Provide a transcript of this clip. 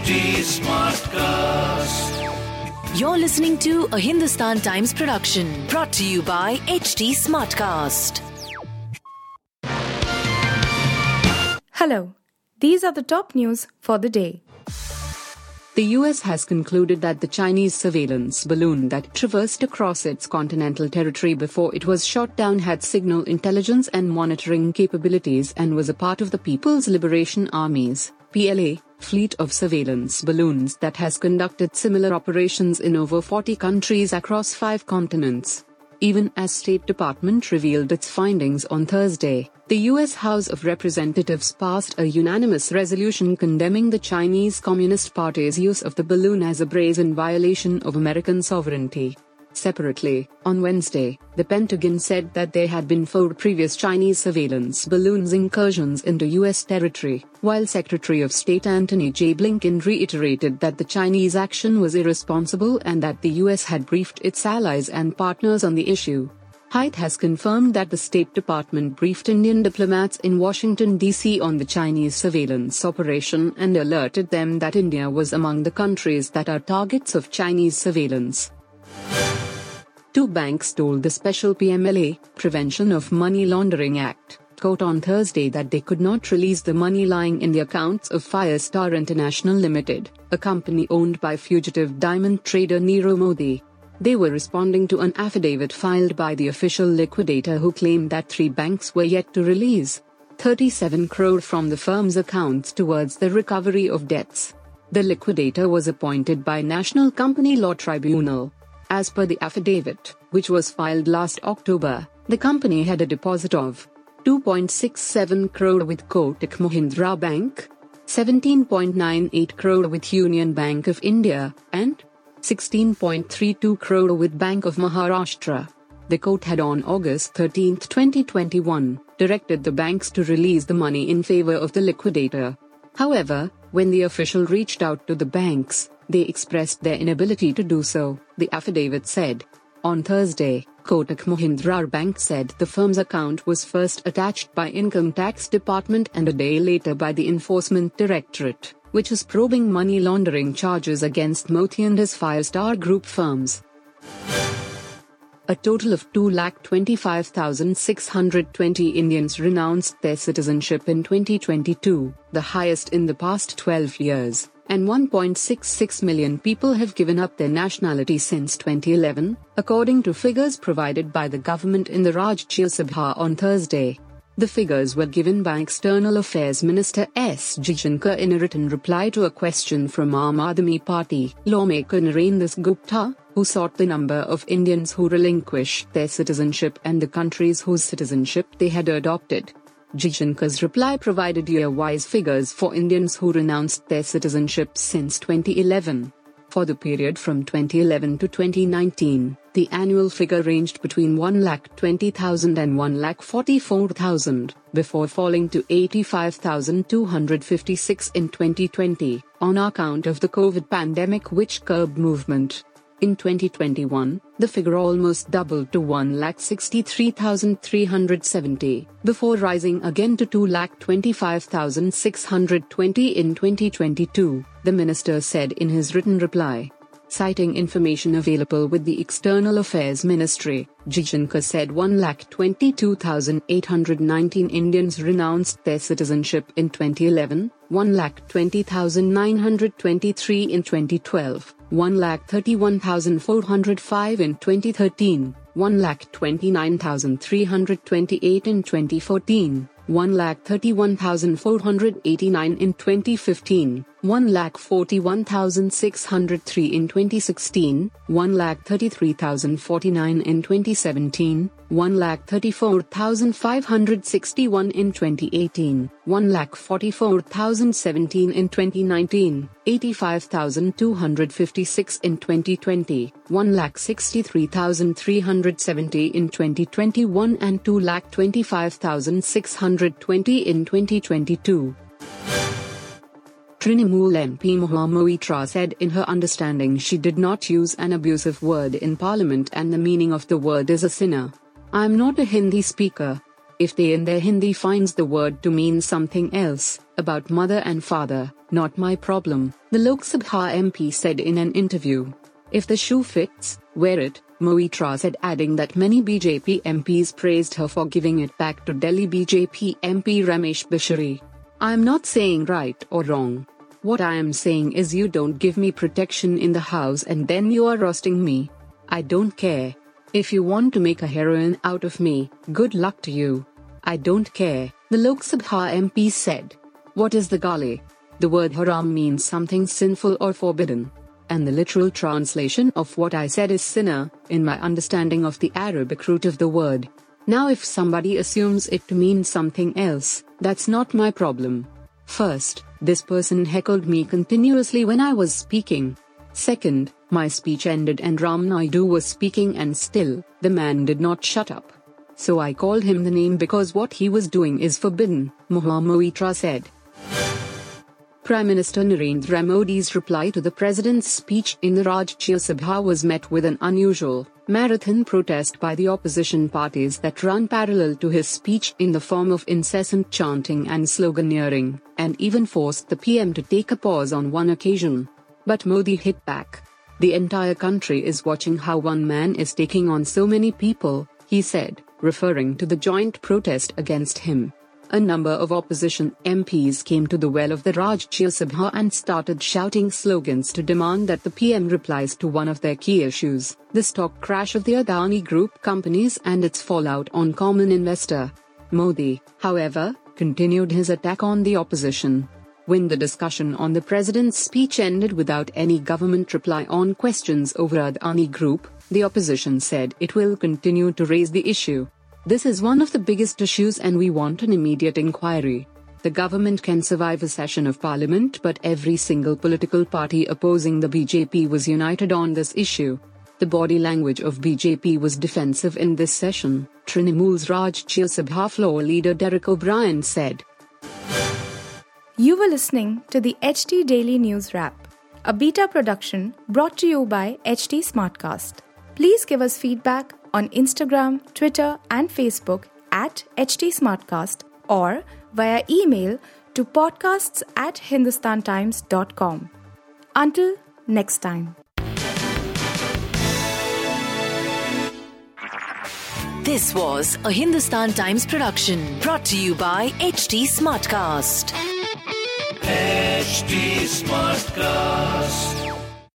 HT Smartcast. You're listening to a Hindustan Times production brought to you by HT Smartcast. Hello, these are the top news for the day. The US has concluded that the Chinese surveillance balloon that traversed across its continental territory before it was shot down had signal intelligence and monitoring capabilities and was a part of the People's Liberation Army's PLA fleet of surveillance balloons that has conducted similar operations in over 40 countries across five continents. Even as State Department revealed its findings on Thursday, the US House of Representatives passed a unanimous resolution condemning the Chinese Communist Party's use of the balloon as a brazen violation of American sovereignty. Separately, on Wednesday, the Pentagon said that there had been four previous Chinese surveillance balloons incursions into U.S. territory, while Secretary of State Antony J. Blinken reiterated that the Chinese action was irresponsible and that the U.S. had briefed its allies and partners on the issue. HT has confirmed that the State Department briefed Indian diplomats in Washington, D.C. on the Chinese surveillance operation and alerted them that India was among the countries that are targets of Chinese surveillance. Two banks told the special PMLA, Prevention of Money Laundering Act, court on Thursday that they could not release the money lying in the accounts of Firestar International Limited, a company owned by fugitive diamond trader Nirav Modi. They were responding to an affidavit filed by the official liquidator who claimed that three banks were yet to release 37 crore from the firm's accounts towards the recovery of debts. The liquidator was appointed by National Company Law Tribunal. As per the affidavit, which was filed last October, the company had a deposit of 2.67 crore with Kotak Mahindra Bank, 17.98 crore with Union Bank of India, and 16.32 crore with Bank of Maharashtra. The court had on August 13, 2021, directed the banks to release the money in favor of the liquidator. However, when the official reached out to the banks, they expressed their inability to do so, the affidavit said. On Thursday, Kotak Mahindra Bank said the firm's account was first attached by Income Tax Department and a day later by the Enforcement Directorate, which is probing money laundering charges against Modi and his Firestar Group firms. A total of 2,25,620 Indians renounced their citizenship in 2022, the highest in the past 12 years and 1.66 million people have given up their nationality since 2011, according to figures provided by the government in the Rajya Sabha on Thursday. The figures were given by External Affairs Minister S. Jaishankar in a written reply to a question from Aam Aadmi Party lawmaker Narain Dass Gupta, who sought the number of Indians who relinquished their citizenship and the countries whose citizenship they had adopted. Jaishankar's reply provided year-wise figures for Indians who renounced their citizenship since 2011. For the period from 2011 to 2019, the annual figure ranged between 1,20,000 and 1,44,000, before falling to 85,256 in 2020, on account of the COVID pandemic which curbed movement. In 2021, the figure almost doubled to 1,63,370, before rising again to 2,25,620 in 2022, the minister said in his written reply. Citing information available with the External Affairs Ministry, Jaishankar said 1,22,819 Indians renounced their citizenship in 2011, 1,20,923 in 2012, 1,31,405 in 2013, 1,29,328 in 2014, 1,31,489 in 2015, 1,41,603 in 2016, 1,33,049 in 2017, 1,34,561 in 2018, 1,44,017 in 2019, 85,256 in 2020, 1,63,370 in 2021 and 2,25,620 in 2022. Trinamool MP Mahua Moitra said in her understanding she did not use an abusive word in parliament and the meaning of the word is a sinner. I am not a Hindi speaker. if they in their Hindi finds the word to mean something else, about mother and father, not my problem, the Lok Sabha MP said in an interview. If the shoe fits, wear it, Moitra said adding that many BJP MPs praised her for giving it back to Delhi BJP MP Ramesh Bidhuri. I am not saying right or wrong. What I am saying is you don't give me protection in the house and then you are roasting me. I don't care. If you want to make a heroine out of me, good luck to you. I don't care, the Lok Sabha MP said. What is the gali? The word haram means something sinful or forbidden. And the literal translation of what I said is sinner, in my understanding of the Arabic root of the word. Now, if somebody assumes it to mean something else, that's not my problem. First, this person heckled me continuously when I was speaking. Second, my speech ended and Ram Naidu was speaking and still, the man did not shut up. So I called him the name because what he was doing is forbidden, Moitra said. Prime Minister Narendra Modi's reply to the president's speech in the Rajya Sabha was met with an unusual, marathon protest by the opposition parties that run parallel to his speech in the form of incessant chanting and sloganeering, and even forced the PM to take a pause on one occasion. But Modi hit back. The entire country is watching how one man is taking on so many people, he said, referring to the joint protest against him. A number of opposition MPs came to the well of the Rajya Sabha and started shouting slogans to demand that the PM replies to one of their key issues the stock crash of the Adani Group companies and its fallout on common investor. Modi, however, continued his attack on the opposition. When the discussion on the president's speech ended without any government reply on questions over Adani Group, the opposition said it will continue to raise the issue. This is one of the biggest issues and we want an immediate inquiry. The government can survive a session of parliament, but every single political party opposing the BJP was united on this issue. The body language of BJP was defensive in this session, Trinamool's Rajya Sabha floor leader Derek O'Brien said. You were listening to the HT Daily News Wrap, a beta production brought to you by HT Smartcast. Please give us feedback on Instagram, Twitter, and Facebook at HT Smartcast or via email to podcasts at hindustantimes.com. Until next time. This was a Hindustan Times production brought to you by HT Smartcast. HT Smartcast.